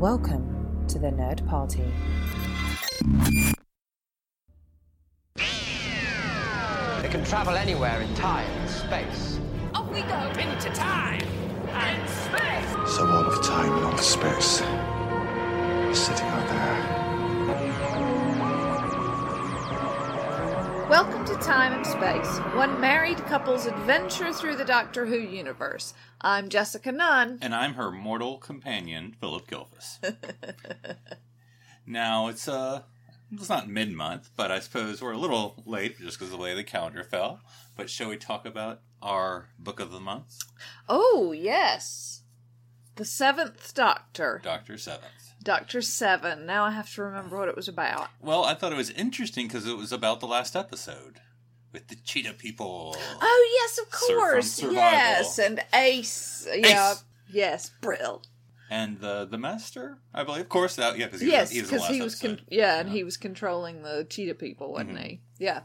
Welcome to the Nerd Party. They can travel anywhere in time and space. Off we go into time and space. So all of time and all of space is sitting out there. Welcome to Time and Space, one married couple's adventure through the Doctor Who universe. I'm Jessica Nunn. And I'm her mortal companion, Phillip Gilfus. now, it's uh, it's not mid month, but I suppose we're a little late just because of the way the calendar fell. But shall we talk about our book of the month? Oh, yes. The Seventh Doctor. Doctor Seventh. Doctor Seven. Now I have to remember what it was about. Well, I thought it was interesting because it was about the last episode with the cheetah people. Oh, yes, of course. Yes, and Ace. Yeah. Ace. Yes, Brill. And the the master, I believe. Of course, that yeah, because he yes, was, he was he was, con- episode. yeah, and he was controlling the cheetah people, wasn't Mhm. he? Yeah,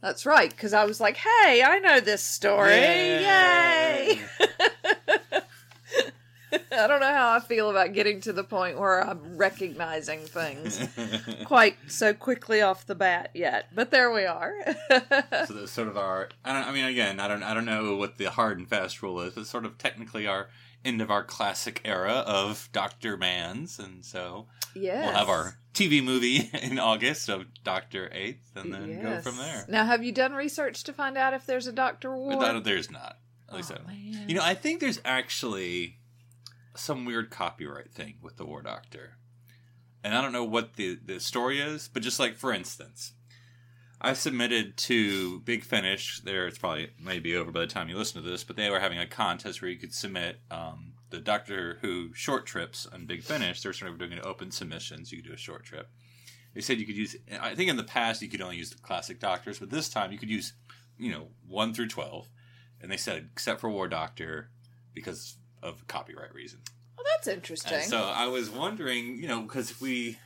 that's right. Because I was like, "Hey, I know this story! Yay!" Yay!" I don't know how I feel about getting to the point where I'm recognizing things quite so quickly off the bat yet, but there we are. so that's sort of our. I don't. I mean, again, I don't. I don't know what the hard and fast rule is. But sort of technically our end of our classic era of Doctor Mans, and so yes. we'll have our TV movie in August of Doctor Eighth, and then go from there. Now, have you done research to find out if there's a Doctor War? There's not. At least Oh, I don't. man. You know, I think there's actually some weird copyright thing with the War Doctor. And I don't know what the, the story is, but just like, for instance, I submitted to Big Finish. There, it's probably maybe over by the time you listen to this, but they were having a contest where you could submit um, the Doctor Who short trips on Big Finish. They're sort of doing an open submissions. You could do a short trip. They said you could use. I think in the past you could only use the classic Doctors, but this time you could use, you know, one through twelve. And they said except for War Doctor, because of copyright reasons. well, that's interesting. And so I was wondering, you know, because we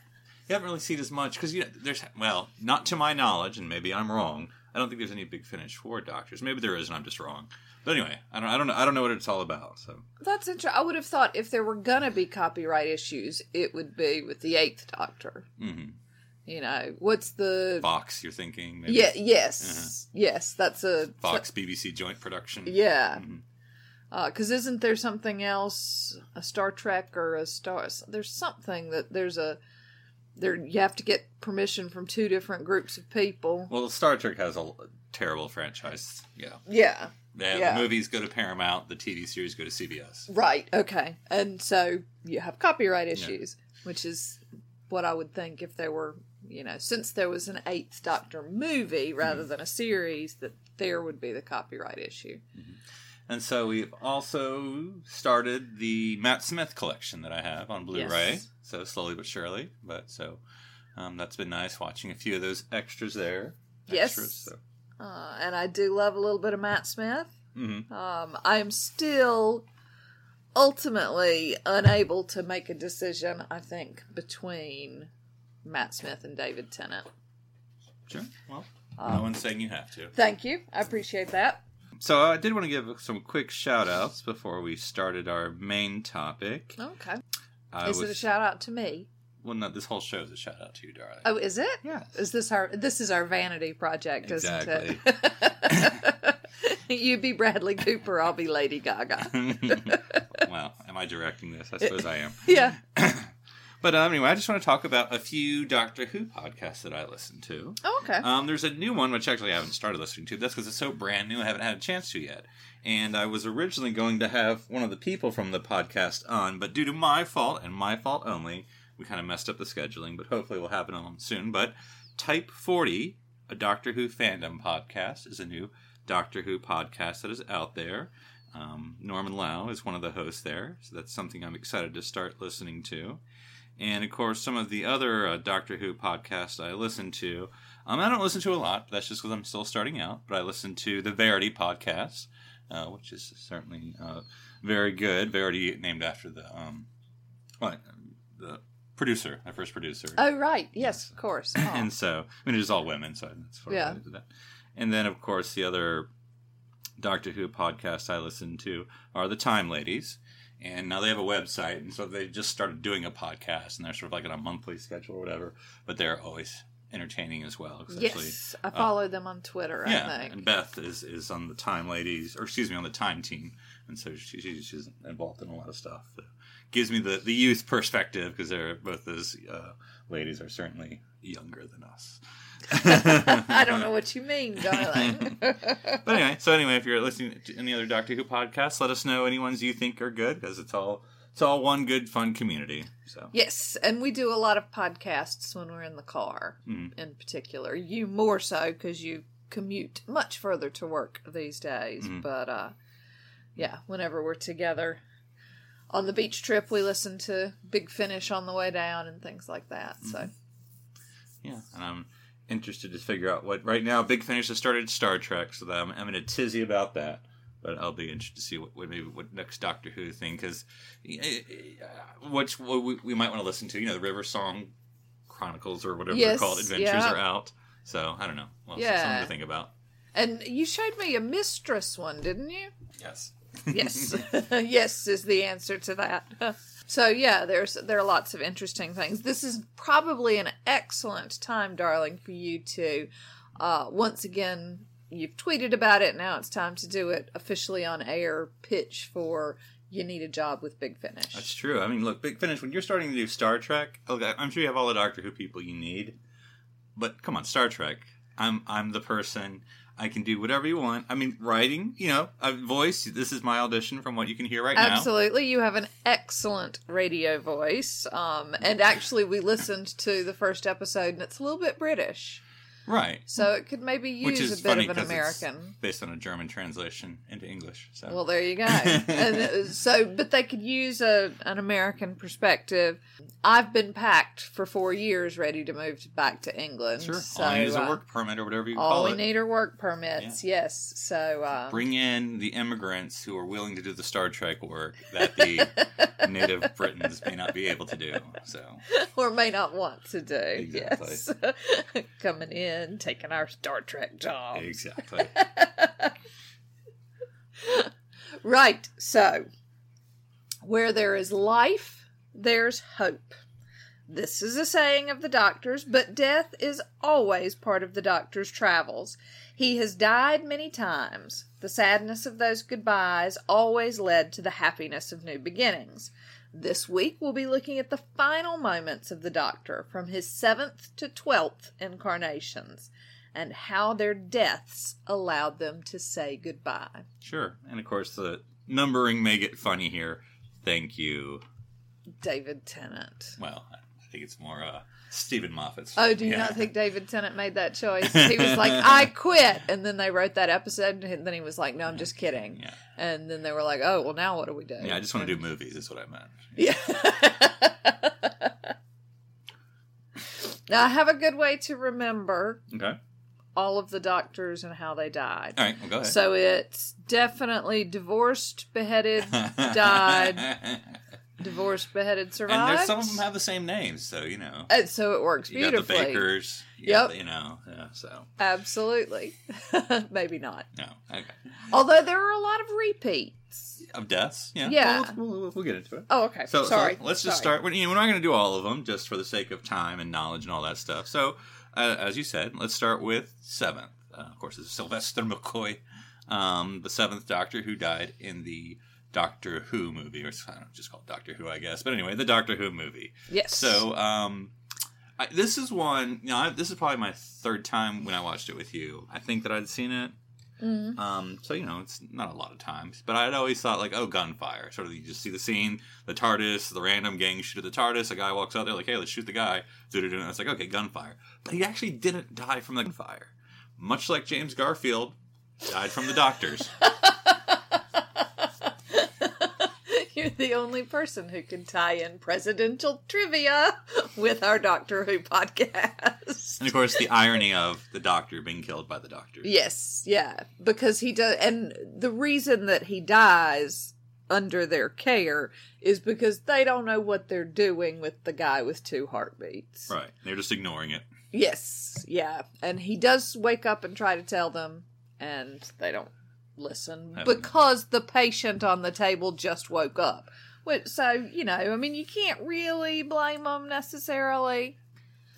you haven't really seen as much because you know, there's well, not to my knowledge, and maybe I'm wrong. I don't think there's any big finish for doctors. Maybe there is, and I'm just wrong. But anyway, I don't, I don't know, I don't know what it's all about. So That's interesting. I would have thought if there were gonna be copyright issues, it would be with the Eighth Doctor. mhm. You know, what's the? Fox, you're thinking? Maybe Yeah. Yes. Yes. That's a Fox BBC joint production. Yeah. Mhm. Because isn't there something else? A Star Trek or a Star? There's something that there's a there. You have to get permission from two different groups of people. Well, Star Trek has a terrible franchise. Yeah, Yeah. yeah. Yeah. The movies go to Paramount. The TV series go to CBS. Right. Okay. And so you have copyright issues, which is what I would think if there were, you know, since there was an Eighth Doctor movie rather Mm-hmm. than a series, that there would be the copyright issue. And so we've also started the Matt Smith collection that I have on Blu-ray. Yes. So slowly but surely, but so um, that's been nice watching a few of those extras there. Yes. So. Uh, and I do love a little bit of Matt Smith. Mhm. Um, I am still ultimately unable to make a decision, I think, between Matt Smith and David Tennant. Sure. Well, Um, no one's saying you have to. Thank you. I appreciate that. So I did want to give some quick shout outs before we started our main topic. Okay. I is was, it a shout out to me? Well, no, this whole show is a shout out to you, darling. Oh, is it? Yes. Is this our this is our vanity project, Exactly. isn't it? you be Bradley Cooper, I'll be Lady Gaga. well, am I directing this? I suppose I am. Yeah. But um, anyway, I just want to talk about a few Doctor Who podcasts that I listen to. Oh, okay. Um, there's a new one which actually I haven't started listening to. That's because it's so brand new, I haven't had a chance to yet. And I was originally going to have one of the people from the podcast on, but due to my fault and my fault only, we kind of messed up the scheduling. But hopefully, we'll have it on soon. But Type 40, a Doctor Who fandom podcast, is a new Doctor Who podcast that is out there. Um, Norman Lau is one of the hosts there, so that's something I'm excited to start listening to. And of course, some of the other uh, Doctor Who podcasts I listen to, um, I don't listen to a lot. But that's just because I'm still starting out. But I listen to the Verity podcast, uh, which is certainly uh, very good. Verity, named after the um, what, the producer, my first producer. oh, right. Yes, of course. Oh. and so I mean, it is all women, so that's sort Yeah. to that. And then, of course, the other Doctor Who podcasts I listen to are the Time Ladies, and now they have a website, and so they just started doing a podcast, and they're sort of like on a monthly schedule or whatever. But they're always entertaining as well. actually- Yes, I follow them on Twitter. I yeah, think. and Beth is is on the Time Ladies, or excuse me, on the Time team, and so she, she, she's involved in a lot of stuff. That gives me the the youth perspective because they're both those uh, ladies are certainly younger than us. I don't know what you mean, darling. But anyway, so anyway, if you're listening to any other Doctor Who podcasts, let us know any ones you think are good because it's all it's all one good fun community. So yes, and we do a lot of podcasts when we're in the car, Mm-hmm. in particular. You more so because you commute much further to work these days. Mm-hmm. But uh, yeah, whenever we're together on the beach trip, we listen to Big Finish on the way down and things like that. Mm-hmm. So yeah, and I'm interested to figure out what right now. Big Finish has started Star Trek, so that I'm, I'm in a tizzy about that. But I'll be interested to see what, what maybe what next Doctor Who thing because which what we, we might want to listen to. You know, the River Song Chronicles or whatever they're called. Adventures yeah. are out, so I don't know. Well, Yeah. something to think about. and you showed me a mistress one, didn't you? Yes. Yes, yes is the answer to that. So yeah, there's there are lots of interesting things. This is probably an excellent time, darling, for you to uh, once again. You've tweeted about it. Now it's time to do it officially on air. Pitch for you need a job with Big Finish. That's true. I mean, look, Big Finish, when you're starting to do Star Trek, look, I'm sure you have all the Doctor Who people you need. But come on, Star Trek. I'm I'm the person. I can do whatever you want. I mean, writing, you know, a voice. This is my audition from what you can hear right now. Absolutely, you have an excellent radio voice. Um, and actually, we listened to the first episode, and it's a little bit British, Right. so it could maybe use Which is a bit funny of an American. based on a German translation into English. So Well, there you go. and uh, so, but they could use a an American perspective. I've been packed for four years, ready to move back to England. sure, So, all you need is a uh, work permit or whatever you all call we it. need are work permits. Yes. So, uh, Bring in the immigrants who are willing to do the Star Trek work that the native Britons may not be able to do. So or may not want to do. Exactly. Yes. Coming in, taking our Star Trek job. exactly. Right. So, where there is life, there's hope. This is a saying of the doctor's, but death is always part of the doctor's travels. He has died many times. The sadness of those goodbyes always led to the happiness of new beginnings. This week we'll be looking at the final moments of the Doctor from his seventh to twelfth incarnations and how their deaths allowed them to say goodbye. Sure. And of course, the numbering may get funny here. Thank you. David Tennant. Well, I think it's more uh, Steven Moffat. Oh, do you Yeah. not think David Tennant made that choice? He was like, I quit. And then they wrote that episode, and then he was like, No, I'm just kidding. Yeah. And then they were like, Oh, well, now what do we do? Yeah, I just want to do movies, is what I meant. Yeah. now, I have a good way to remember Okay. all of the doctors and how they died. All right, well, go ahead. So it's definitely divorced, beheaded, died, divorced, beheaded, survived. and there's some of them have the same names, so you know. And so it works You got the. Bakers. You Yep. the- you know, yeah, so. Absolutely. Maybe not. No. Okay. Although there are a lot of repeats. Of deaths? Yeah. Yeah. Well, we'll, we'll, get into it. Oh, okay. So, so Sorry. let's just Sorry. start. We're, you know, we're not going to do all of them just for the sake of time and knowledge and all that stuff. So, uh, as you said, let's start with seventh. Uh, of course, it's Sylvester McCoy, um, the seventh Doctor who died in the Doctor Who movie, or it's, I don't know, just called Doctor Who, I guess. But anyway, the Doctor Who movie. Yes. So, um, I, this is one. You know, I, this is probably my third time when I watched it with you. I think that I'd seen it. Mhm. Um, so you know, it's not a lot of times, but I'd always thought like, oh, gunfire. Sort of, you just see the scene, the TARDIS, the random gang shoot at the TARDIS. A guy walks out there like, hey, let's shoot the guy. And it's like, okay, gunfire. But he actually didn't die from the gunfire, much like James Garfield died from the doctors. You're the only person who can tie in presidential trivia with our Doctor Who podcast. and of course, the irony of the doctor being killed by the doctors. Yes, yeah, because he does, and the reason that he dies under their care is because they don't know what they're doing with the guy with two heartbeats. Right. They're just ignoring it. Yes, yeah, and he does wake up and try to tell them, and they don't listen Haven't. because the patient on the table just woke up. So you know, I mean, you can't really blame them necessarily.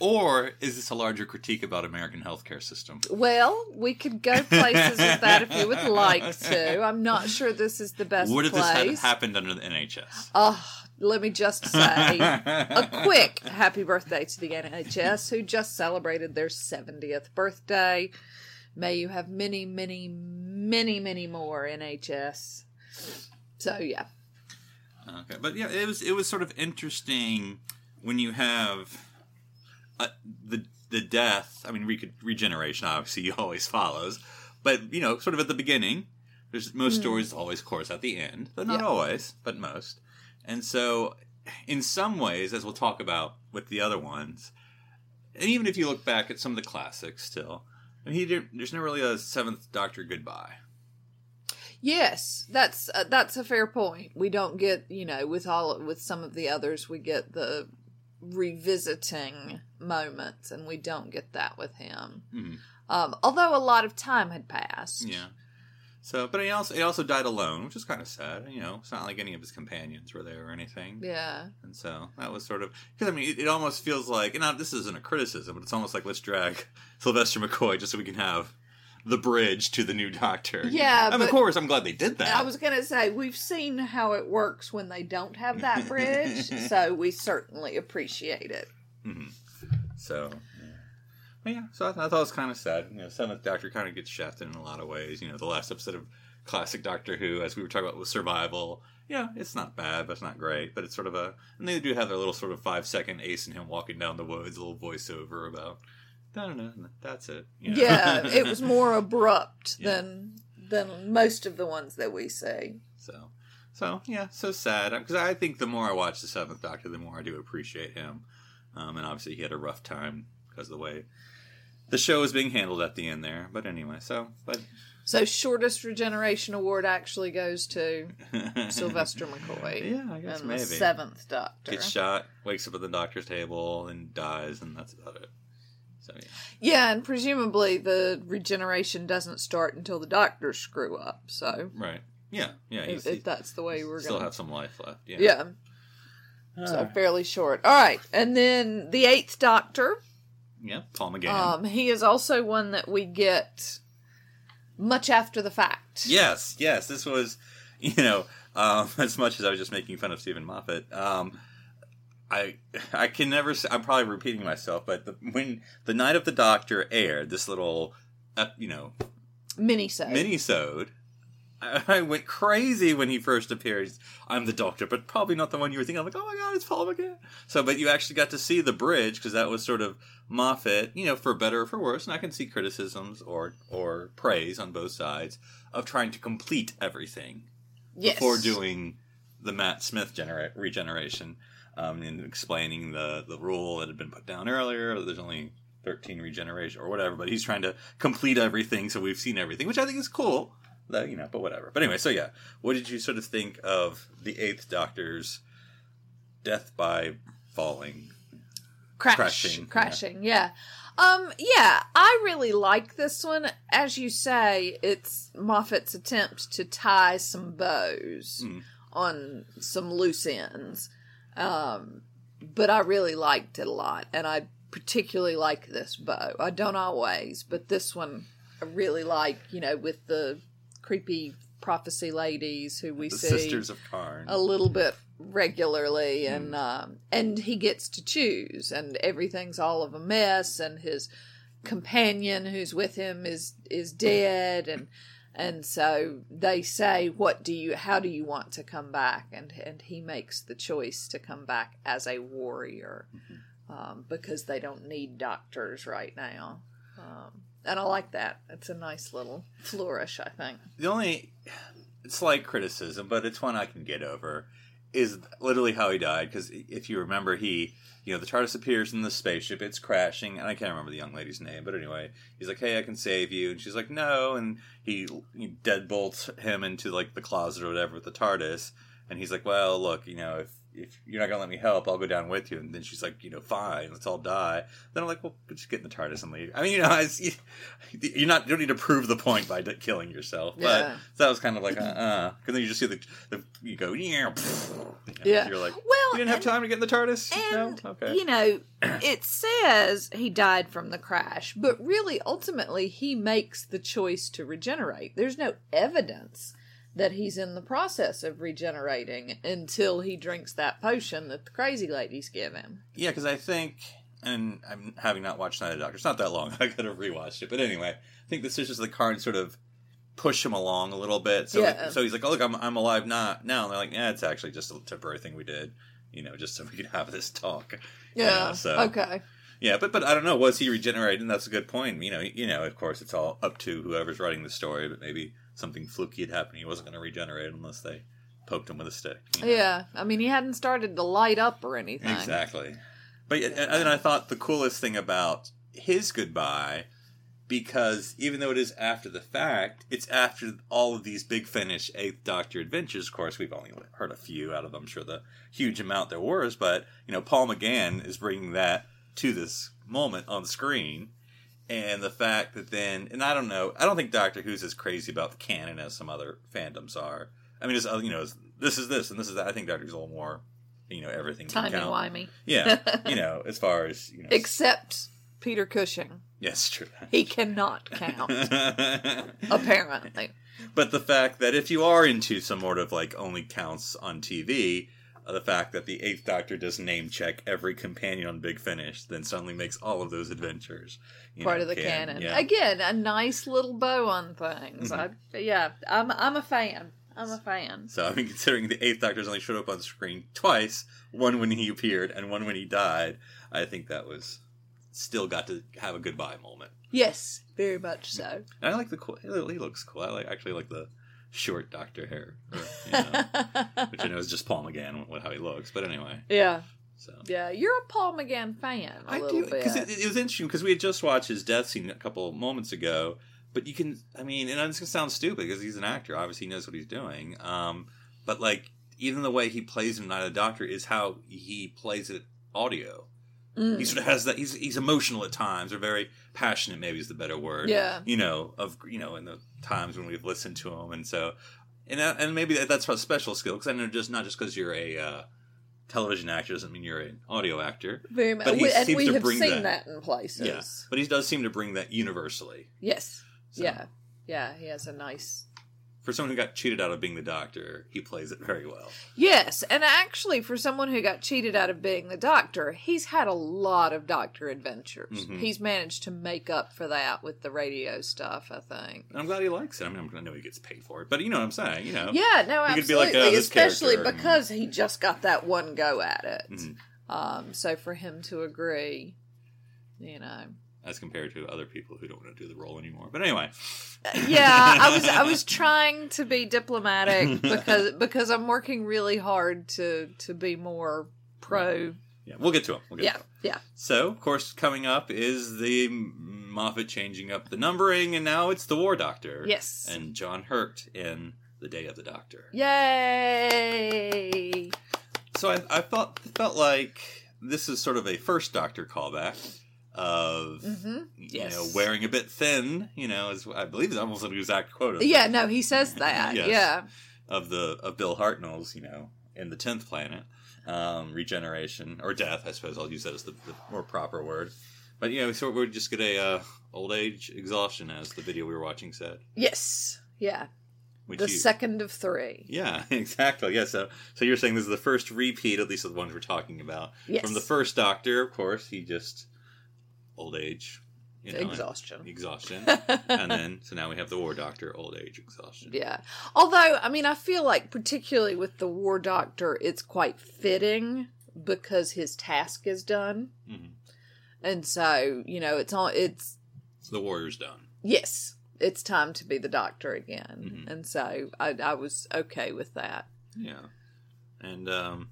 Or is this a larger critique about American healthcare system? Well, we could go places with that if you would like to. I'm not sure this is the best What if this had happened under the NHS? Oh, ah, let me just say a quick happy birthday to the NHS who just celebrated their 70th birthday. May you have many, many, many, many more NHS. So yeah. Okay, but yeah, it was it was sort of interesting when you have uh, the the death. I mean, re- regeneration obviously always follows, but you know, sort of at the beginning. There's most stories always, course, at the end, but not Yeah. always, but most. And so, in some ways, as we'll talk about with the other ones, and even if you look back at some of the classics, still, Mean, he didn't, there's never really a Seventh Doctor goodbye. Yes, that's uh, that's a fair point. We don't get, you know, with all with some of the others, we get the revisiting moments, and we don't get that with him. Mhm. Um, although a lot of time had passed. Yeah. So, but he also he also died alone, which is kind of sad. You know, it's not like any of his companions were there or anything. Yeah. And so that was sort of because I mean, it, it almost feels like, and this isn't a criticism, but it's almost like let's drag Sylvester McCoy just so we can have the bridge to the new Doctor. Yeah, and of course I'm glad they did that. I was going to say, we've seen how it works when they don't have that bridge, so we certainly appreciate it. Mm-hmm. So, yeah. So I, I thought it was kind of sad. You know, Seventh Doctor kind of gets shafted in a lot of ways. You know, the last episode of classic Doctor Who, as we were talking about with Survival, yeah, it's not bad, but it's not great. But it's sort of a, and they do have their little sort of five second Ace and him walking down the woods, a little voiceover about, I don't know, that's it. you know? Yeah, it was more abrupt Yeah. than than most of the ones that we see. So, so yeah, so sad because I think the more I watch the Seventh Doctor, the more I do appreciate him. Um, and obviously, he had a rough time because of the way the show was being handled at the end there. But anyway, so but So, shortest regeneration award actually goes to Sylvester McCoy. Yeah, I guess and maybe. the seventh Doctor. gets shot, wakes up at the doctor's table, and dies, and that's about it. So yeah, Yeah, and presumably the regeneration doesn't start until the doctors screw up. So, right. Yeah, yeah. if, if that's the way we're still going have some life left. Yeah. Yeah. So, fairly short. All right. And then the eighth Doctor. Yeah. Paul McGann. Um, he is also one that we get much after the fact. Yes, yes. This was, you know, um, as much as I was just making fun of Steven Moffat, um, I I can never. Say, I'm probably repeating myself, but the, when the Night of the Doctor aired, this little, uh, you know, Minisode. minisode. I I went crazy when he first appeared. I'm the Doctor, but probably not the one you were thinking. I'm like, oh my god, it's Paul McGann. So, but you actually got to see the bridge because that was sort of Moffat, you know, for better or for worse. And I can see criticisms or or praise on both sides of trying to complete everything yes. before doing the Matt Smith genera- regeneration um, and explaining the the rule that had been put down earlier. There's only 13 regeneration or whatever, but he's trying to complete everything, so we've seen everything, which I think is cool. You know, but whatever. But anyway, so yeah, what did you sort of think of the Eighth Doctor's death by falling? Crash, Crashing, crashing, yeah. Um, yeah, I really like this one. As you say, it's Moffat's attempt to tie some bows Mm. on some loose ends. Um, but I really liked it a lot, and I particularly like this bow. I don't always, but this one I really like. You know, with the creepy prophecy ladies who we The see Sisters of Karn. a little bit regularly and um, and he gets to choose and everything's all of a mess and his companion who's with him is is dead and and so they say what do you how do you want to come back? And and he makes the choice to come back as a warrior um, because they don't need doctors right now um, and I like that. It's a nice little flourish I think. The only slight criticism, but it's one I can get over, is literally how he died. Because if you remember, he, you know, the TARDIS appears in the spaceship, it's crashing, and I can't remember the young lady's name, but anyway, he's like, "Hey, I can save you," and she's like, "No," and he, he deadbolts him into like the closet or whatever with the TARDIS, and he's like, "Well, look, you know, if if you're not gonna let me help, I'll go down with you. And then she's like, you know, fine, let's all die. Then I'm like, well, just get in the TARDIS and leave. I mean, you know, you're not you don't need to prove the point by d- killing yourself. But Yeah. so that was kind of like, uh, uh, because then you just see the, the you go, yeah, Yeah. You're like, Well, you didn't have and- time to get in the TARDIS. And no, okay. you know, it says he died from the crash, but really, ultimately, he makes the choice to regenerate. There's no evidence that he's in the process of regenerating until he drinks that potion that the crazy ladies give him. Yeah, because I think, and I'm having not watched Night of the Doctor. It's not that long. I could have rewatched it, but anyway, I think this is just the card sort of push him along a little bit. So, Yeah. so he's like, "Oh, look, I'm I'm alive now." Now, and they're like, "Yeah, it's actually just a temporary thing we did, you know, just so we could have this talk." Yeah. so Okay. yeah, but but I don't know. Was he regenerated? And that's a good point. You know, you know, of course, it's all up to whoever's writing the story. But maybe something fluky had happened. He wasn't going to regenerate unless they poked him with a stick. you know? Yeah. I mean, he hadn't started to light up or anything. Exactly. But and and I thought the coolest thing about his goodbye, because even though it is after the fact, it's after all of these big finish Eighth Doctor adventures. Of course, we've only heard a few out of, them. I'm sure, the huge amount there was. But you know, Paul McGann is bringing that to this moment on screen. And the fact that then, and I don't know, I don't think Doctor Who's as crazy about the canon as some other fandoms are. I mean, it's, uh, you know, this is this and this is that. I think Doctor's a little more, you know, everything can Timey wimey. Yeah, you know, as far as you know, Except Peter Cushing. yes, true. He cannot count, apparently. but the fact that if you are into some sort of like only counts on TV, the fact that the Eighth Doctor does name check every companion on Big Finish, then suddenly makes all of those adventures you part know, of the canon. canon. Yeah. Again, a nice little bow on things. Mhm. I, yeah, I'm I'm a fan. I'm a fan. So I mean, considering the Eighth Doctor's only showed up on screen twice, one when he appeared and one when he died, I think that was still got to have a goodbye moment. Yes, very much so. And I like the cool. He he looks cool. I like actually like the short Doctor hair, or, you know, which I know is just Paul McGann with how he looks. But anyway, yeah, so yeah. You're a Paul McGann fan. a I little do because it, it was interesting because we had just watched his death scene a couple moments ago. But you can, I mean, and it's gonna sound stupid because he's an actor. Obviously, he knows what he's doing. Um, but like even the way he plays in Night of the Doctor is how he plays it audio. Mm. He sort of has that. He's he's emotional at times, or very passionate. Maybe is the better word. Yeah. You know of you know in the times when we've listened to him, and so and that- and maybe that's a special skill because I know just not just because you're a uh, television actor doesn't mean you're an audio actor. very much. but he We- and seems we to have bring seen that. that. in places. Yeah, but he does seem to bring that universally. Yes. So, Yeah. Yeah. He has a nice. For someone who got cheated out of being the Doctor, he plays it very well. Yes, and actually, for someone who got cheated out of being the doctor, he's had a lot of doctor adventures. Mhm. He's managed to make up for that with the radio stuff. I think. I'm glad he likes it. I mean, I know he gets paid for it, but you know what I'm saying. You know. Yeah, no, He be like, absolutely. "Oh, Especially character," and- because he just got that one go at it. Mhm. Um, so for him to agree, you know, As compared to other people who don't want to do the role anymore. But anyway. Uh, yeah, I was I was trying to be diplomatic because because I'm working really hard to to be more pro. Yeah, we'll get to them. We'll get Yeah, to him. yeah. So, of course, coming up is the Moffat changing up the numbering, and now it's the War Doctor. Yes. And John Hurt in The Day of the Doctor. Yay! So I, I felt felt like this is sort of a first Doctor callback of hmm you Yes. know wearing a bit thin. You know, is I believe is almost an exact quote. Of, Yeah, no, he says that. Yes. Yeah. of the of Bill Hartnell's. You know, in the tenth planet, um, regeneration or death. I suppose I'll use that as the, the more proper word. But you know, so we just get a uh, old age exhaustion, as the video we were watching said. Yes. Yeah. Which The you, second of three. Yeah, exactly. Yeah, so so you're saying this is the first repeat, at least of the ones we're talking about. Yes. From the first Doctor, of course, he just old age, you know, Exhaustion. exhaustion, and then so now we have the War Doctor, old age exhaustion. Yeah. Although, I mean, I feel like, particularly with the War Doctor, it's quite fitting because his task is done. Mhm. And so, you know, it's all, it's, the Warrior's done. yes, it's time to be the Doctor again. Mhm. And so I, I was okay with that. Yeah, and um,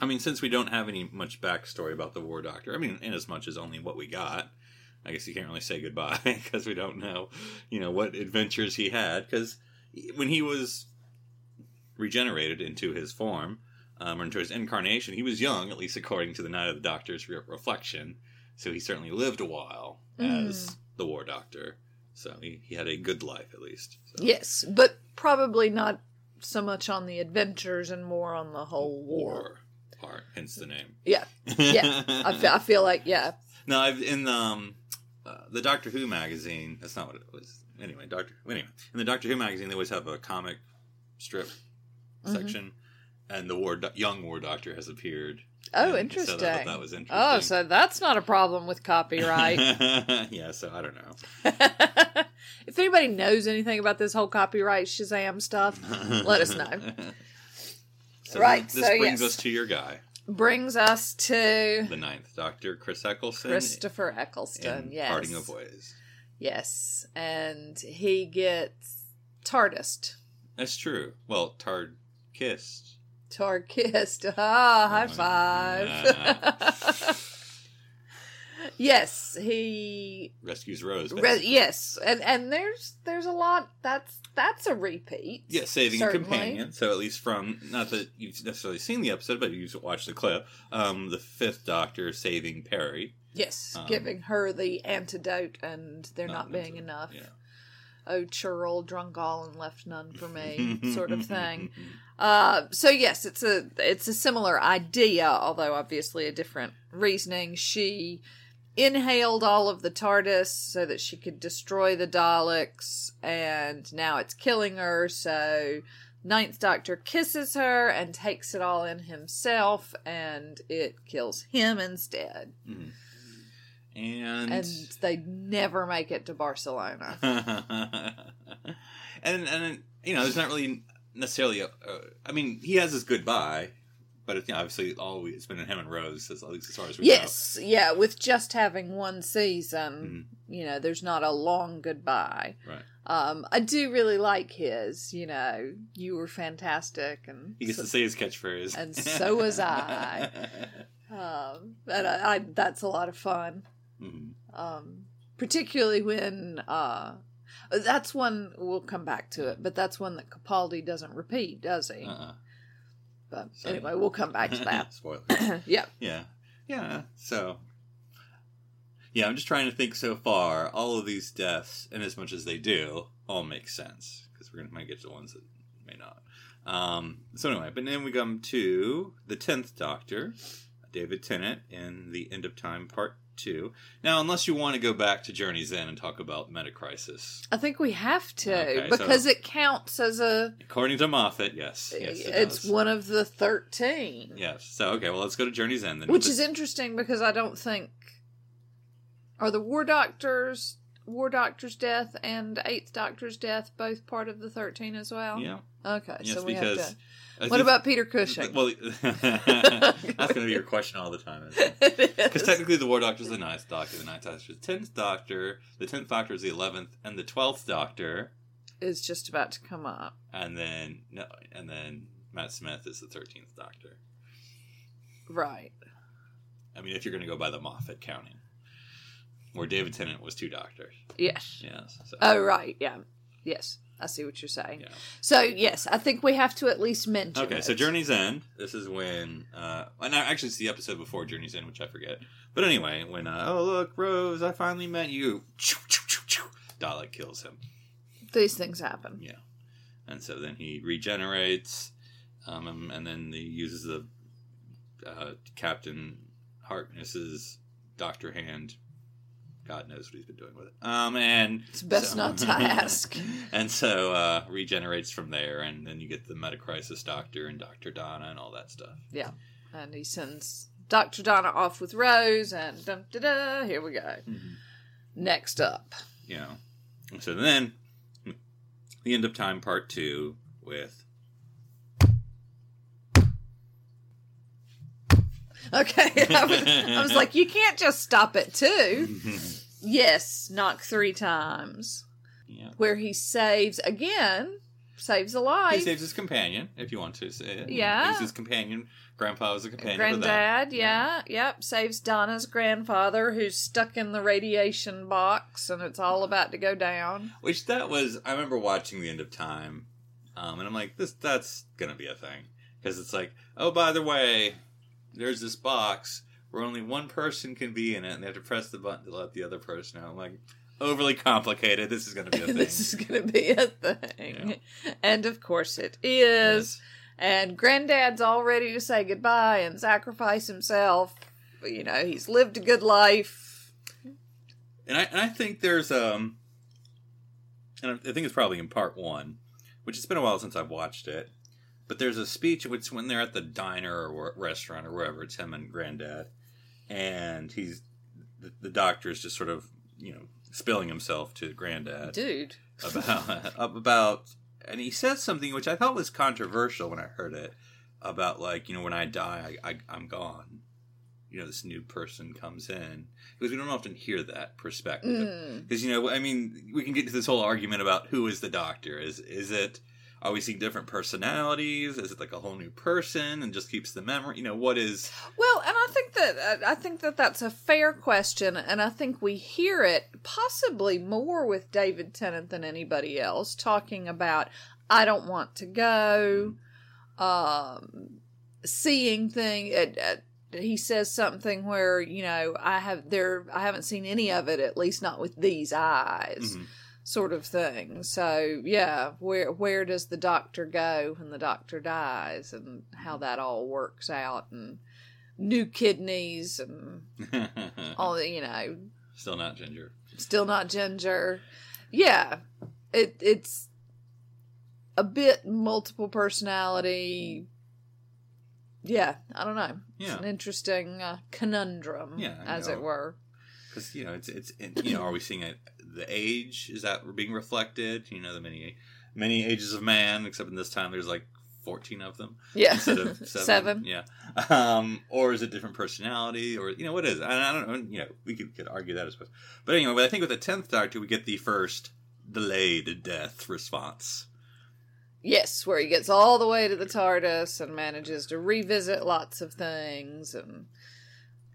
I mean, since we don't have any much backstory about the War Doctor, I mean, in as much as only what we got, I guess you can't really say goodbye because we don't know, you know, what adventures he had. Because when he was regenerated into his form, um, or into his incarnation, he was young, at least according to the Night of the Doctor's re- reflection. So he certainly lived a while Mm. as the War Doctor. So he, he had a good life, at least. So. Yes, but probably not so much on the adventures and more on the whole war. War part, hence the name. Yeah, yeah. I feel, I feel like yeah. No, I've in the um, uh, the Doctor Who magazine. That's not what it was. Anyway, Doctor. Anyway, in the Doctor Who magazine, they always have a comic strip Mm-hmm. section, and the War Do- young War Doctor has appeared. Oh, interesting. So I thought that was interesting. Oh, so that's not a problem with copyright. yeah. So I don't know. if anybody knows anything about this whole copyright Shazam stuff, let us know. So Right, This so brings yes. us to your guy, Brings us to the ninth Doctor, Chris Eccleston. Christopher Eccleston. Yes. Parting of Ways. Yes. And he gets TARDISed. That's true. Well, Tard kissed. Tard kissed. Ah, high five. yes, he Rescues Rose. Re- yes, and and there's there's a lot that's that's a repeat. Yeah, saving certainly. a companion. So at least from not that you've necessarily seen the episode, but you've watched the clip. Um, the fifth Doctor saving Peri. Yes, Um, giving her the antidote, and there not, Not being enough. Yeah. Oh, churl, drunk all and left none for me, sort of thing. Uh, so yes, it's a it's a similar idea, although obviously a different reasoning. She inhaled all of the TARDIS so that she could destroy the Daleks, and now it's killing her. So Ninth Doctor kisses her and takes it all in himself, and it kills him instead. and And they never make it to Barcelona. and and you know, there's not really necessarily. A, uh, I mean, he has his goodbye, but it's, you know, obviously all it's been in him and Rose, as, at least as far as we Yes, yeah, with just having one season, Mm. you know, there's not a long goodbye. Right. Um, I do really like his, you know, you were fantastic, and He gets to say his catchphrase, and so was I. um, and I, I, that's a lot of fun. Mhm. Um, particularly when uh, that's one we'll come back to it, but that's one that Capaldi doesn't repeat, does he? Uh-uh. But So- anyway, we'll come back to that. Spoiler. yeah. Yeah. Yeah. So Yeah, I'm just trying to think so far, all of these deaths, and as much as they do, all make sense. Because we're gonna might get to the ones that may not. Um, so anyway, but then we come to the tenth Doctor, David Tennant, in the End of Time Part Two. Now, unless you want to go back to Journey's End and talk about Metacrisis, I think we have to Okay, so- because it counts as a. according to Moffat, yes, yes, it it's does. one of the thirteen, Yes. So okay, well, let's go to Journey's End then. which is interesting because I don't think are the War Doctors, War Doctor's death, and Eighth Doctor's death both part of the thirteen as well. yeah. Okay, Yes, so we because have to. I What think- about Peter Cushing? Well, that's going to be your question all the time. Because technically, the War Doctor is the ninth Doctor, the ninth Doctor is the tenth Doctor, the tenth Doctor is the eleventh, and the twelfth Doctor, is just about to come up. and then no, and then Matt Smith is the thirteenth Doctor. Right. I mean, if you're going to go by the Moffat counting, where David Tennant was two Doctors. Yes. Yes. So, Oh, right. Yeah. Yes. I see what you're saying. Yeah. So, yes, I think we have to at least mention Okay, it. so Journey's End. This is when, uh, and I actually it's the episode before Journey's End, which I forget. But anyway, when uh, oh look, Rose, I finally met you. Choo, choo, choo, choo. Dalek kills him. These things happen. Yeah, and so then he regenerates, um, and, and then he uses the uh, Captain Harkness's Doctor Hand. God knows what he's been doing with it. Um, and It's best not to ask. and so uh, regenerates from there, and then you get the Metacrisis Doctor and Doctor Donna and all that stuff. Yeah. And he sends Dr. Donna off with Rose, and dum da da, here we go. Mm-hmm. Next up. You know, so then the end of time part two with Okay. I was, I was like, you can't just stop at two. yes, knock three times. yeah. Where he saves, again, saves a life. He saves his companion, if you want to say it. Yeah. He's his companion. Grandpa was a companion. Granddad, yeah, yep, saves Donna's grandfather who's stuck in the radiation box and it's all about to go down. Which that was, I remember watching the end of time, um, and I'm like, this that's gonna be a thing. because it's like, oh, by the way, there's this box where only one person can be in it, and they have to press the button to let the other person out. I'm like, overly complicated. This is going to be a thing. this is going to be a thing. And of course it is. Yes. And Granddad's all ready to say goodbye and sacrifice himself. You know, he's lived a good life. And I and I think there's um, and I think it's probably in part one, which it's been a while since I've watched it. But there's a speech which when they're at the diner or restaurant or wherever it's him and Granddad, and he's the, the doctor is just sort of you know spilling himself to Granddad Dude. about about and he says something which I thought was controversial when I heard it about like you know when I die I, I I'm gone you know this new person comes in because we don't often hear that perspective Mm. because you know I mean we can get to this whole argument about who is the doctor is is it are we seeing different personalities is it like a whole new person and just keeps the memory you know what is Well, and I think that I think that that's a fair question, and I think we hear it possibly more with David Tennant than anybody else talking about I don't want to go, um, seeing thing. It, it, he says something where you know I have there I haven't seen any of it at least not with these eyes. Mhm. Sort of thing. So yeah, where where does the doctor go when the doctor dies, and how that all works out, and new kidneys and all the you know still not ginger still not ginger yeah it it's a bit multiple personality yeah i don't know Yeah. it's an interesting uh, conundrum Yeah, as know. it were because you know it's it's it, you know are we seeing it the age is that being reflected you know the many many ages of man except in this time there's like 14 of them yeah. instead of seven, Seven. yeah. Um or is it different personality or you know what is it? I, I don't know you know we could, could argue that as well but anyway but I think with the 10th doctor we get the first delayed death response. Yes where he gets all the way to the tardis and manages to revisit lots of things and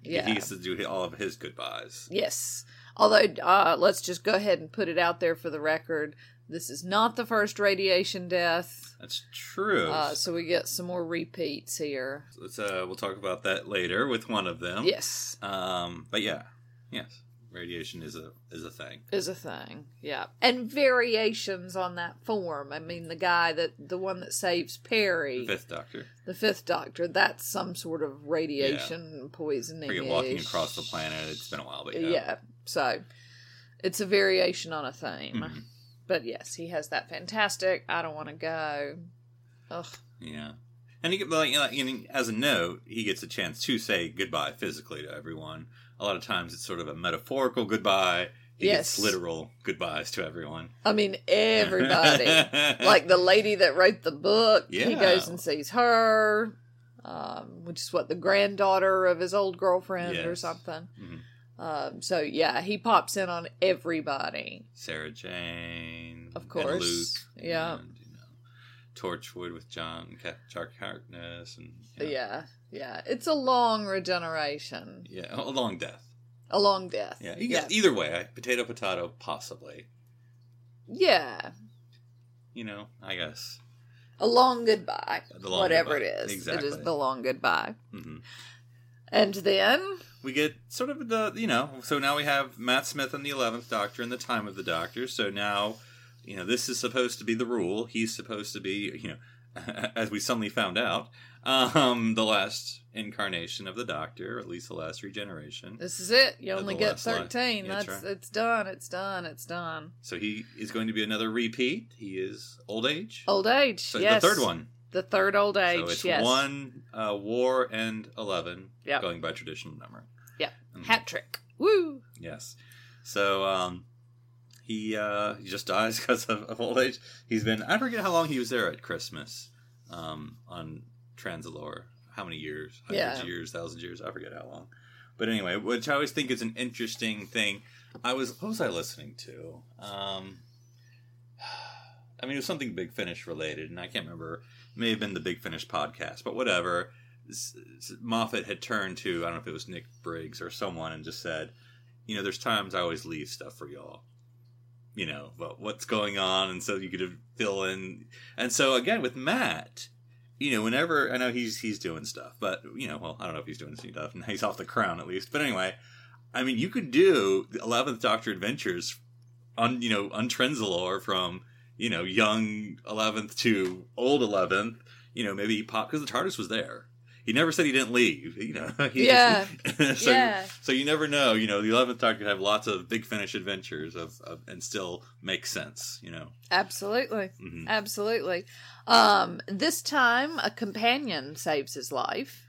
yeah. he gets to do all of his goodbyes. Yes. Although, uh, let's just go ahead and put it out there for the record. This is not the first radiation death. that's true Uh, so we get some more repeats here. let's uh we'll talk about that later with one of them Yes, um but yeah yes radiation is a is a thing is a thing. Yeah. And variations on that form. I mean, the guy that, the one that saves Peri, the fifth doctor the fifth doctor, that's some sort of radiation poisoning. walking across the planet it's been a while but Yeah. yeah, So it's a variation on a theme. Mhm. But yes, he has that fantastic, I don't want to go. Ugh. Yeah. And he like, you know, as a note, he gets a chance to say goodbye physically to everyone. A lot of times, it's sort of a metaphorical goodbye. He Yes. gets literal goodbyes to everyone. I mean, everybody. like the lady that wrote the book, he goes and sees her, um, which is what the granddaughter of his old girlfriend or Yes. something. Mhm. Um, so yeah, he pops in on everybody. Sarah Jane, Of course. Luke, Yeah. and, you know, Torchwood with John Jack Harkness, and you know, Yeah, yeah. It's a long regeneration, yeah, a long death. a long death. Yeah, you yeah. either way, potato potato, possibly. yeah. You know, I guess. A long goodbye. The long Whatever goodbye. it is. Exactly. is the long goodbye. hmm And then we get sort of the you know so now we have matt smith and the 11th doctor and the time of the doctor so now you know this is supposed to be the rule he's supposed to be you know as we suddenly found out um the last incarnation of the doctor or at least the last regeneration this is it. You only get thirteen. That's that's right. it's done. It's done. It's done. so he is going to be another repeat he is old age Old age. so yes. the third one The third old age. so it's yes. one uh, war and 11 Yep. going by traditional number Yep. Mhm. Hat trick. Woo. Yes. So um, he uh, he just dies because of, of old age. He's been I forget how long he was there at Christmas um, on Trenzalore. How many years? Hundreds Yeah. years, thousands years. I forget how long. But anyway, which I always think is an interesting thing. I was what was I listening to? Um, I mean, it was something Big Finish related, and I can't remember. May have been the Big Finish podcast, but whatever. Moffat had turned to I don't know if it was Nick Briggs or someone and just said, you know, there's times I always leave stuff for y'all. You know, but what's going on, and so you could fill in. And so again with Matt, you know, whenever I know he's he's doing stuff, but you know, well, I don't know if he's doing stuff. And he's off the crown at least. But anyway, I mean, you could do the Eleventh Doctor adventures on you know on Trenzalore from you know young Eleventh to old Eleventh. You know, maybe pop because the TARDIS was there. He never said he didn't leave. You know, He- Yeah. so, Yeah. so you never know. You know, the Eleventh Doctor could have lots of big finish adventures of, of and still make sense. You know. Absolutely. Mhm. Absolutely. Um, this time, a companion saves his life.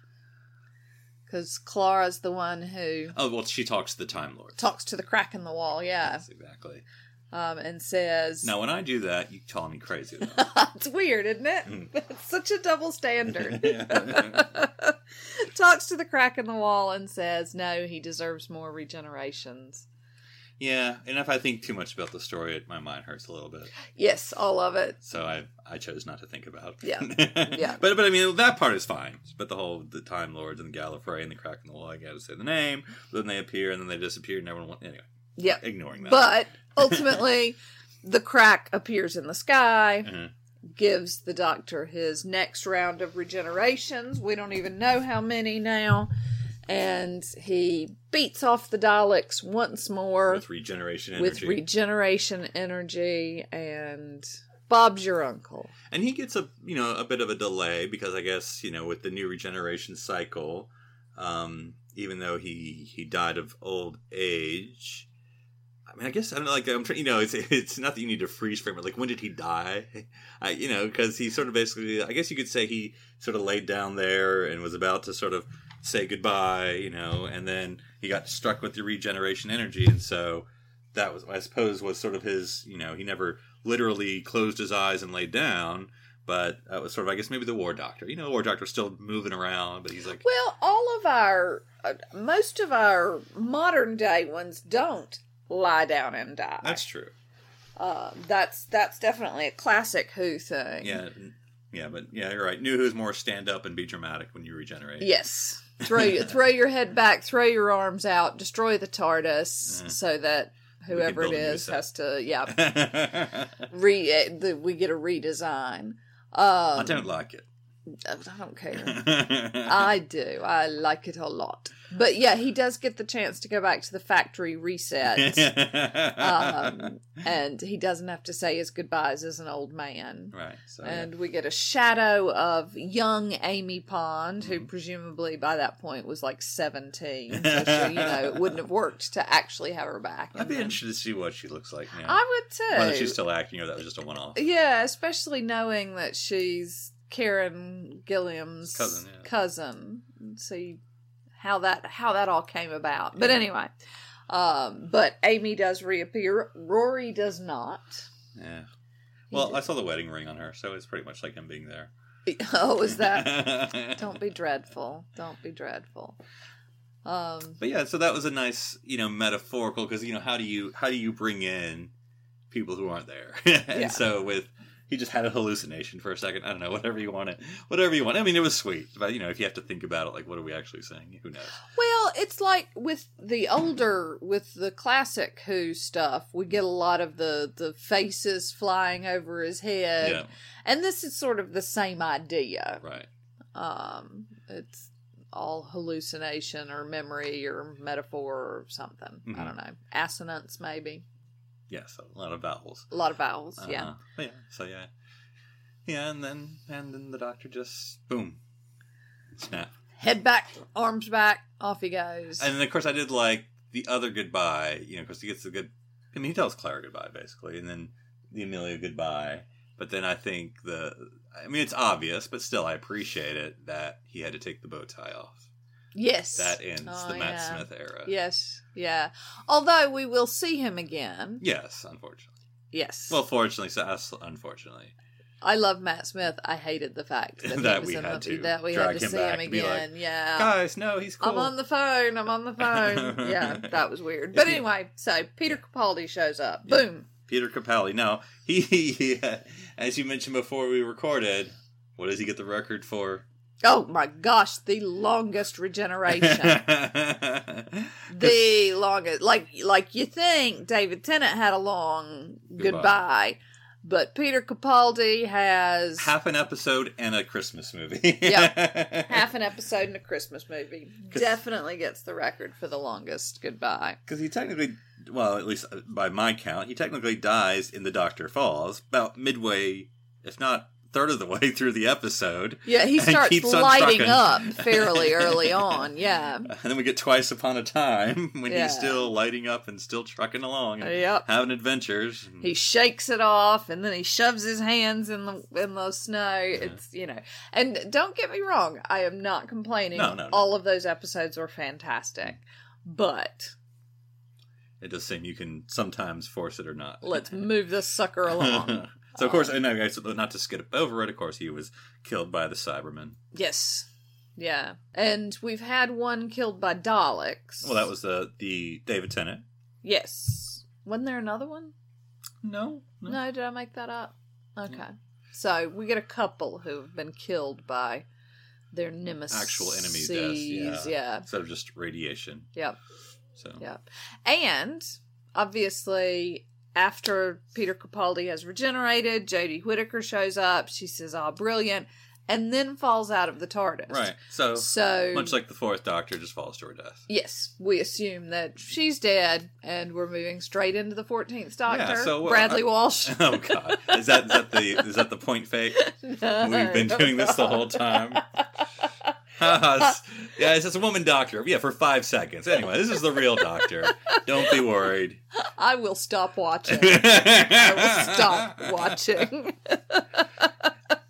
Because Clara's the one who Oh well, she talks to the Time Lord. talks to the crack in the wall, yeah, Yes, exactly. Um, and says, Now, when I do that, you call me crazy. It's weird, isn't it? Mm. It's such a double standard. Talks to the crack in the wall and says, no, he deserves more regenerations. yeah, and if I think too much about the story, it, my mind hurts a little bit. Yes, all of it. So I I chose not to think about. Yeah. Yeah. But but I mean that part is fine. But the whole the Time Lords and the Gallifrey and the crack in the wall, I got to say the name. Then they appear and then they disappear. And everyone anyway. Yep. Ignoring that. But ultimately, the crack appears in the sky, Mhm. gives the doctor his next round of regenerations. We don't even know how many now. And he beats off the Daleks once more with regeneration with energy, regeneration energy. And Bob's your uncle. and he gets a you know a bit of a delay because I guess you know with the new regeneration cycle, um, even though he he died of old age. I mean, I guess I don't know. Like I'm trying, you know, it's it's not that you need to freeze frame it. Like when did he die? I, you know, because he sort of basically, I guess you could say he sort of laid down there and was about to sort of say goodbye, you know, and then he got struck with the regeneration energy, and so that was, I suppose, was sort of his, you know, he never literally closed his eyes and laid down, but that was sort of, I guess, maybe the War Doctor. You know, the War Doctor's still moving around, but he's like, Well, all of our, uh, most of our modern day ones don't lie down and die. that's true. Uh, that's that's definitely a classic Who thing. Yeah, yeah, but yeah, you're right. New Who's more stand up and be dramatic when you regenerate. Yes. Throw your, throw your head back, throw your arms out, destroy the TARDIS, Mhm. so that whoever it build a new is has to yeah re eh, the, we get a redesign. Um, I don't like it. I don't care. I do. I like it a lot. But yeah, he does get the chance to go back to the factory reset. um, and he doesn't have to say his goodbyes as an old man. right. So, And we get a shadow of young Amy Pond, who Mm-hmm. presumably by that point was like 17. So, she, you know, it wouldn't have worked to actually have her back. I'd be then- interested to see what she looks like now. I would too. Whether she's still acting or that was just a one off. Yeah, especially knowing that she's Karen Gillan's Cousin, yeah. cousin. See how that how that all came about. But anyway, um, but Amy does reappear. Rory does not. Yeah. Well, I saw the wedding ring on her, so it's pretty much like him being there. Oh, is that? Don't be dreadful. Don't be dreadful. Um, But yeah, so that was a nice, you know, metaphorical because you know how do you how do you bring in people who aren't there? and Yeah. so with he just had a hallucination for a second. I don't know, whatever you want it, whatever you want. I mean, it was sweet, but you know, if you have to think about it, like, what are we actually saying? Who knows? well, it's like with the older, with the classic Who stuff, we get a lot of the the faces flying over his head, yeah, and this is sort of the same idea. right. Um, it's all hallucination or memory or metaphor or something. I Mhm. don't know. Assonance, maybe. Yeah, so a lot of vowels. A lot of vowels. Yeah. Uh-huh. Yeah. So yeah, yeah, and then and then the doctor just boom, snap. Head back, arms back, off he goes. And then of course I did like the other goodbye, you know, because he gets the good. I mean, he tells Clara goodbye basically, and then the Amelia goodbye. But then I think the. I mean, it's obvious, but still, I appreciate it that he had to take the bow tie off. Yes. That ends Oh, the Matt yeah. Smith era. Yes. Yeah. Although we will see him again. Yes, unfortunately. Yes. Well, fortunately, so us, unfortunately. I love Matt Smith. I hated the fact that, That we had to that we had to him see him and be like, again. yeah. Guys, no, he's cool. I'm on the phone. I'm on the phone. yeah, that was weird. But anyway, so Peter Capaldi shows up. Yeah. Boom. Peter Capaldi. No, he, he as you mentioned before we recorded, what does he get the record for? Oh my gosh, the longest regeneration. the longest. Like like you think David Tennant had a long Goodbye. goodbye. But Peter Capaldi has Half an episode and a Christmas movie. Yeah. half an episode and a Christmas movie. Definitely gets the record for the longest goodbye. Because he technically, well, at least by my count, he technically dies in the Doctor Falls about midway, if not third of the way through the episode. Yeah, he starts lighting up fairly early on. Yeah. And then we get twice upon a time when Yeah. he's still lighting up and still trucking along and Yep. having adventures. He shakes it off and then he shoves his hands in the in the snow. It's you know. And don't get me wrong, I am not complaining. No, no, no. All of those episodes were fantastic. But It does seem you can sometimes force it or not. let's move this sucker along. So of course, um, and I guess not to skip over it. Of course, he was killed by the Cybermen. yes. Yeah. And we've had one killed by Daleks. Well, that was the the David Tennant. Yes. Wasn't there another one? No, No, did I make that up? Okay. So we get a couple who have been killed by their nemesis. actual enemy deaths. Yeah. Yeah. instead of just radiation. Yep. So Yep. And obviously, after Peter Capaldi has regenerated, Jodie Whittaker shows up. She says, "Ah, brilliant," and then falls out of the TARDIS. right, so So much like the fourth Doctor, just falls to her death. Yes, we assume that she's dead, and we're moving straight into the Fourteenth Doctor. Yeah, so, uh, Bradley I- Walsh. Oh God, is that is that the is that the point fake? We've been doing this the whole time. yeah, it's just a woman doctor. Yeah, for five seconds. Anyway, this is the real doctor. Don't be worried. I will stop watching. I will stop watching.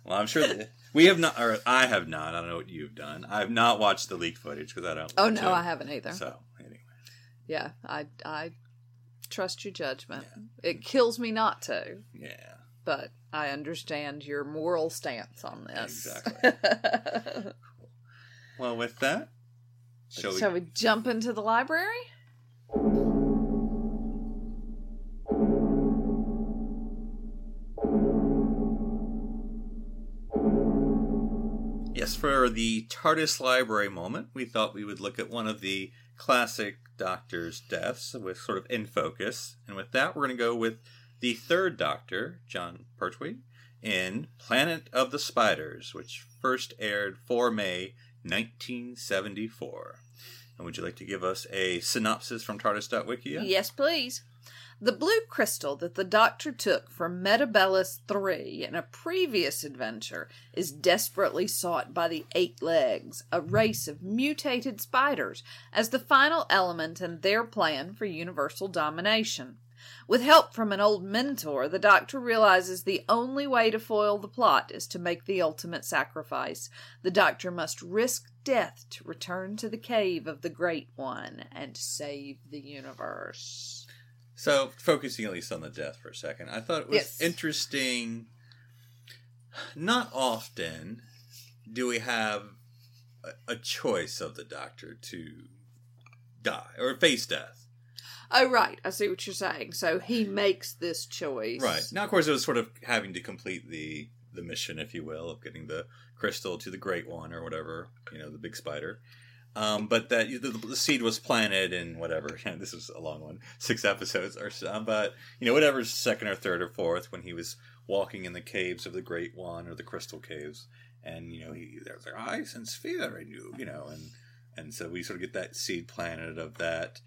Well, I'm sure that we have not, or I have not. I don't know what you've done. I have not watched the leak footage because I don't. Oh no, to. I haven't either. So anyway, Yeah, I I trust your judgment. It kills me not to, yeah, but I understand your moral stance on this. exactly. well, with that, shall we? We jump into the library? Yes, for the TARDIS library moment, we thought we would look at one of the classic Doctor's deaths with sort of in focus. And with that, we're going to go with the third Doctor, Jon Pertwee, in Planet of the Spiders, which first aired 4 May 1974. And would you like to give us a synopsis from TARDIS.wikia? Yes, please. The blue crystal that the doctor took from Metebelis III in a previous adventure is desperately sought by the Eight Legs, a race of mutated spiders, as the final element in their plan for universal domination. With help from an old mentor, the doctor realizes the only way to foil the plot is to make the ultimate sacrifice. The doctor must risk death to return to the cave of the Great One and save the universe. So, focusing at least on the death for a second, I thought it was Yes. interesting. Not often do we have a, a choice of the doctor to die or face death. Oh, right. I see what you're saying. So he makes this choice. Right. Now, of course, it was sort of having to complete the, the mission, if you will, of getting the crystal to the Great One or whatever, you know, the big spider. Um, but that the, the seed was planted in whatever. this is a long one, six episodes or so. But you know, whatever second or third or fourth, when he was walking in the caves of the Great One or the Crystal Caves, and you know, he there's like, eyes and sphere, and you you know, and and so we sort of get that seed planted of that.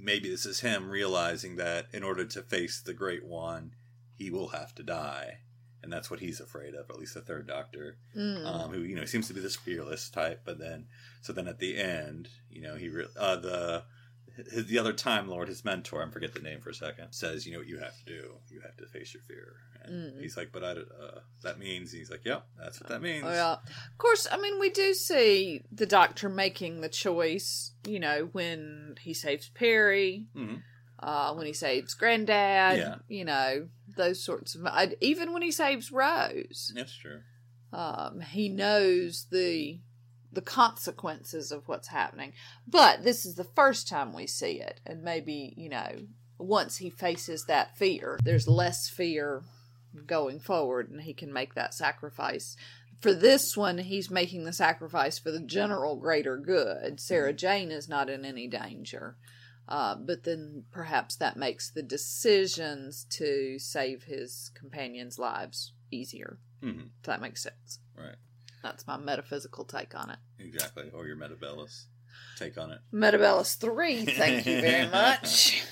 Maybe this is him realizing that in order to face the Great One, he will have to die. And that's what he's afraid of, at least the third Doctor Mm. um, who you know seems to be this fearless type, but then so then at the end, you know, he re- uh, the his, the other Time Lord, his mentor, I forget the name for a second, says, you know what you have to do, you have to face your fear, and Mm. he's like, but I uh, that means he's like, yep, that's what that means. Oh, yeah. Of course, I mean, we do see the doctor making the choice, you know, when he saves Peri, Mhm. uh, when he saves Granddad, Yeah. you know, those sorts of. I, even when he saves Rose, That's true. um, he knows the the consequences of what's happening. But this is the first time we see it, and maybe you know, once he faces that fear, there's less fear going forward, and he can make that sacrifice. For this one, he's making the sacrifice for the general greater good. Sarah Jane is not in any danger. Uh, but then perhaps that makes the decisions to save his companions' lives easier. hmm If that makes sense. Right. That's my metaphysical take on it. Exactly. Or your Metebelis take on it. Metebelis 3, thank you very much.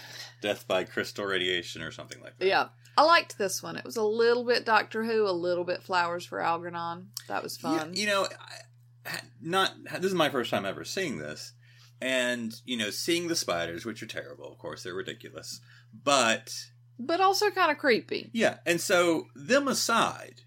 Death by crystal radiation or something like that. Yeah. I liked this one. It was a little bit Doctor Who, a little bit Flowers for Algernon. That was fun. Yeah, you know, I, not this is my first time ever seeing this, and you know, seeing the spiders, which are terrible. Of course, they're ridiculous, but but also kind of creepy. yeah. And so, them aside,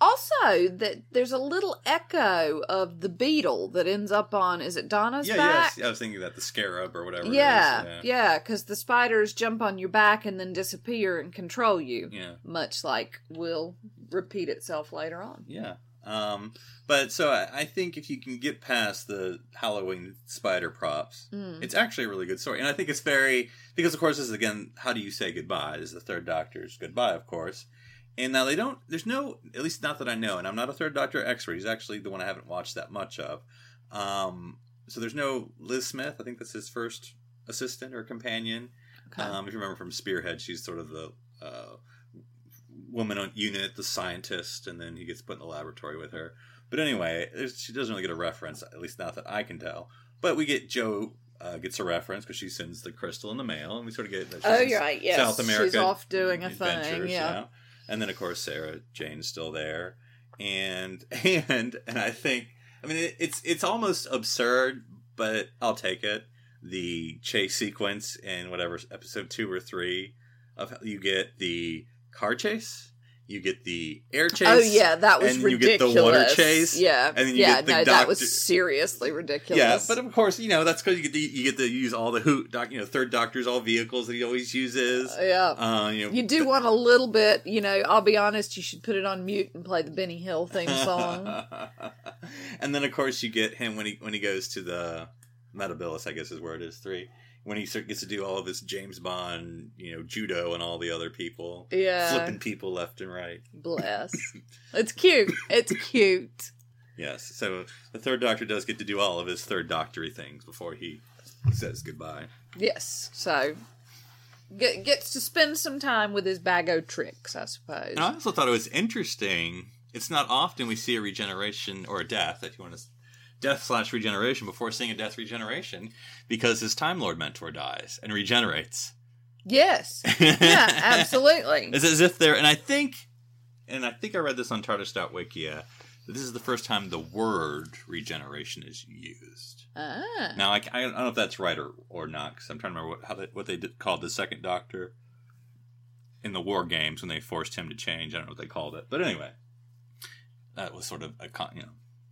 Also, that there's a little echo of the beetle that ends up on is it Donna's yeah, back? yes, I was thinking that the scarab or whatever. Yeah, yeah, because the spiders jump on your back and then disappear and control you, yeah, much like will repeat itself later on. yeah. Um, but so I, I think if you can get past the Halloween spider props, Mm. it's actually a really good story. And I think it's very because of course this is again, how do you say goodbye? This is the third doctor's goodbye, of course. And now they don't there's no at least not that I know, and I'm not a third doctor expert. He's actually the one I haven't watched that much of. Um so there's no Liz Smith, I think that's his first assistant or companion. Okay. Um, if you remember from Spearhead, she's sort of the uh, woman on UNIT, the scientist, and then he gets put in the laboratory with her. But anyway, she doesn't really get a reference, at least not that I can tell. But we get Jo uh, gets a reference because she sends the crystal in the mail, and we sort of get that. she's Oh, you're right, yes. South America. She's off doing a thing, yeah. And then of course Sarah Jane's still there, and and and I think I mean it, it's it's almost absurd, but I'll take it. The chase sequence in whatever episode two or three of you get the car chase, you get the air chase. oh yeah, that was and you get the water chase, Yeah, and then you yeah, get the no, that was seriously ridiculous. Yeah, but of course, you know that's because you get to, you get to use all the hoot. doc, you know third doctor's all vehicles that he always uses. yeah. Uh, you know, You do want a little bit, you know. I'll be honest. You should put it on mute and play the Benny Hill theme song. and then of course you get him when he when he goes to the Metebelis, I guess is where it is three. When he gets to do all of his James Bond, you know, judo and all the other people, Yeah, flipping people left and right. bless. It's cute. It's cute. Yes, so the third Doctor does get to do all of his third Doctory things before he says goodbye. Yes. So get, gets to spend some time with his bag of tricks, I suppose. And I also thought it was interesting. It's not often we see a regeneration or a death, if you want to, death slash regeneration before seeing a death regeneration, because his Time Lord mentor dies and regenerates. Yes. Yeah. Absolutely. It's as if they're, and I think, and I think I read this on TARDIS.wikia, that this is the first time the word regeneration is used. ah. Now, I, I don't know if that's right or, or not, because I'm trying to remember what, how they, what they did, called the second Doctor in the War Games when they forced him to change. I don't know what they called it, but anyway, that was sort of a con, you know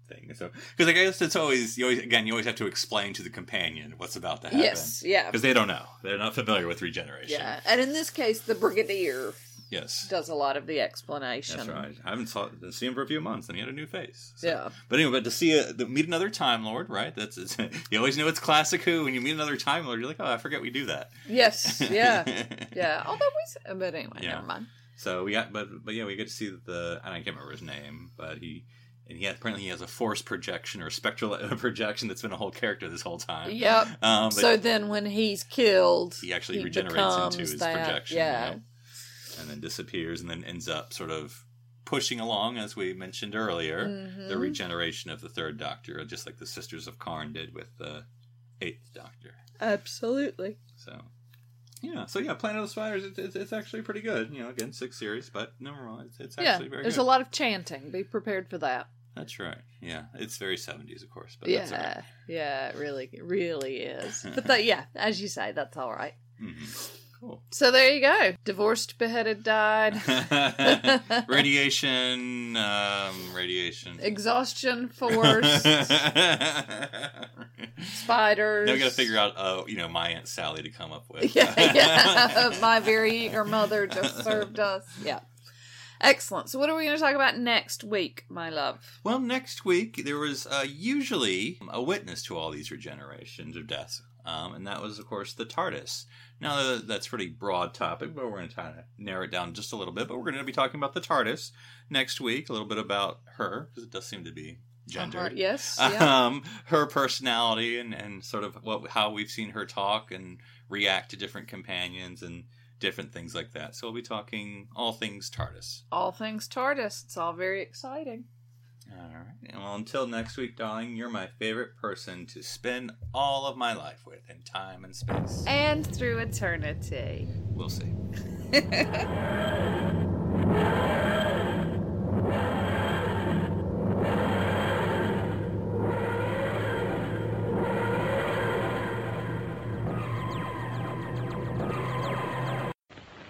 thing. So because I guess it's always you always again you always have to explain to the companion what's about to happen. Yes. Yeah. because they don't know. They're not familiar with regeneration. Yeah. And in this case, the Brigadier Yes. does a lot of the explanation. That's right. I haven't saw didn't him for a few months, and he had a new face. So- Yeah. But anyway, but to see a to meet another Time Lord, right? That's it's, you always know it's classic Who. When you meet another Time Lord, you're like, oh, I forget we do that. Yes. Yeah. yeah. Although we, but anyway, Yeah. never mind. So we got, but but yeah, we get to see the. And I can't remember his name, but he and he apparently he has a force projection or spectral projection that's been a whole character this whole time. Yep. Um, so then when he's killed, he actually he regenerates into his that, projection. Yeah. you know, and then disappears, and then ends up sort of pushing along, as we mentioned earlier, Mm-hmm. the regeneration of the Third Doctor, just like the Sisters of Karn did with the Eighth Doctor. Absolutely. So, yeah. So yeah, Planet of the Spiders. It's, it's, it's actually pretty good. You know, again, six series, but no wrong. It's, it's Yeah. actually very There's good. a lot of chanting. Be prepared for that. That's right. Yeah, it's very seventies, of course, but that's yeah. right. Yeah. It really, it really is. But that, yeah, as you say, that's all right. Mhm. Cool. So there you go. Divorced, beheaded, died. radiation, um, radiation. Exhaustion force. spiders. Now we got to figure out, uh, you know, my aunt Sally to come up with. yeah, yeah. My very eager mother just served us. Yeah. Excellent. So, what are we going to talk about next week, my love? Well, next week there was uh, usually a witness to all these regenerations of death, um, and that was, of course, the TARDIS. Now uh, that's a pretty broad topic, but we're going to try to narrow it down just a little bit. But we're going to be talking about the TARDIS next week, a little bit about her because it does seem to be gendered. Uh-huh. Yes. Yeah. um, her personality and, and sort of what how we've seen her talk and react to different companions and different things like that. So we'll be talking all things TARDIS. All things TARDIS. It's all very exciting. All right. Well, until next week, darling, you're my favorite person to spend all of my life with in time and space. And through eternity. We'll see.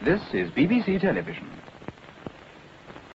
This is BBC Television.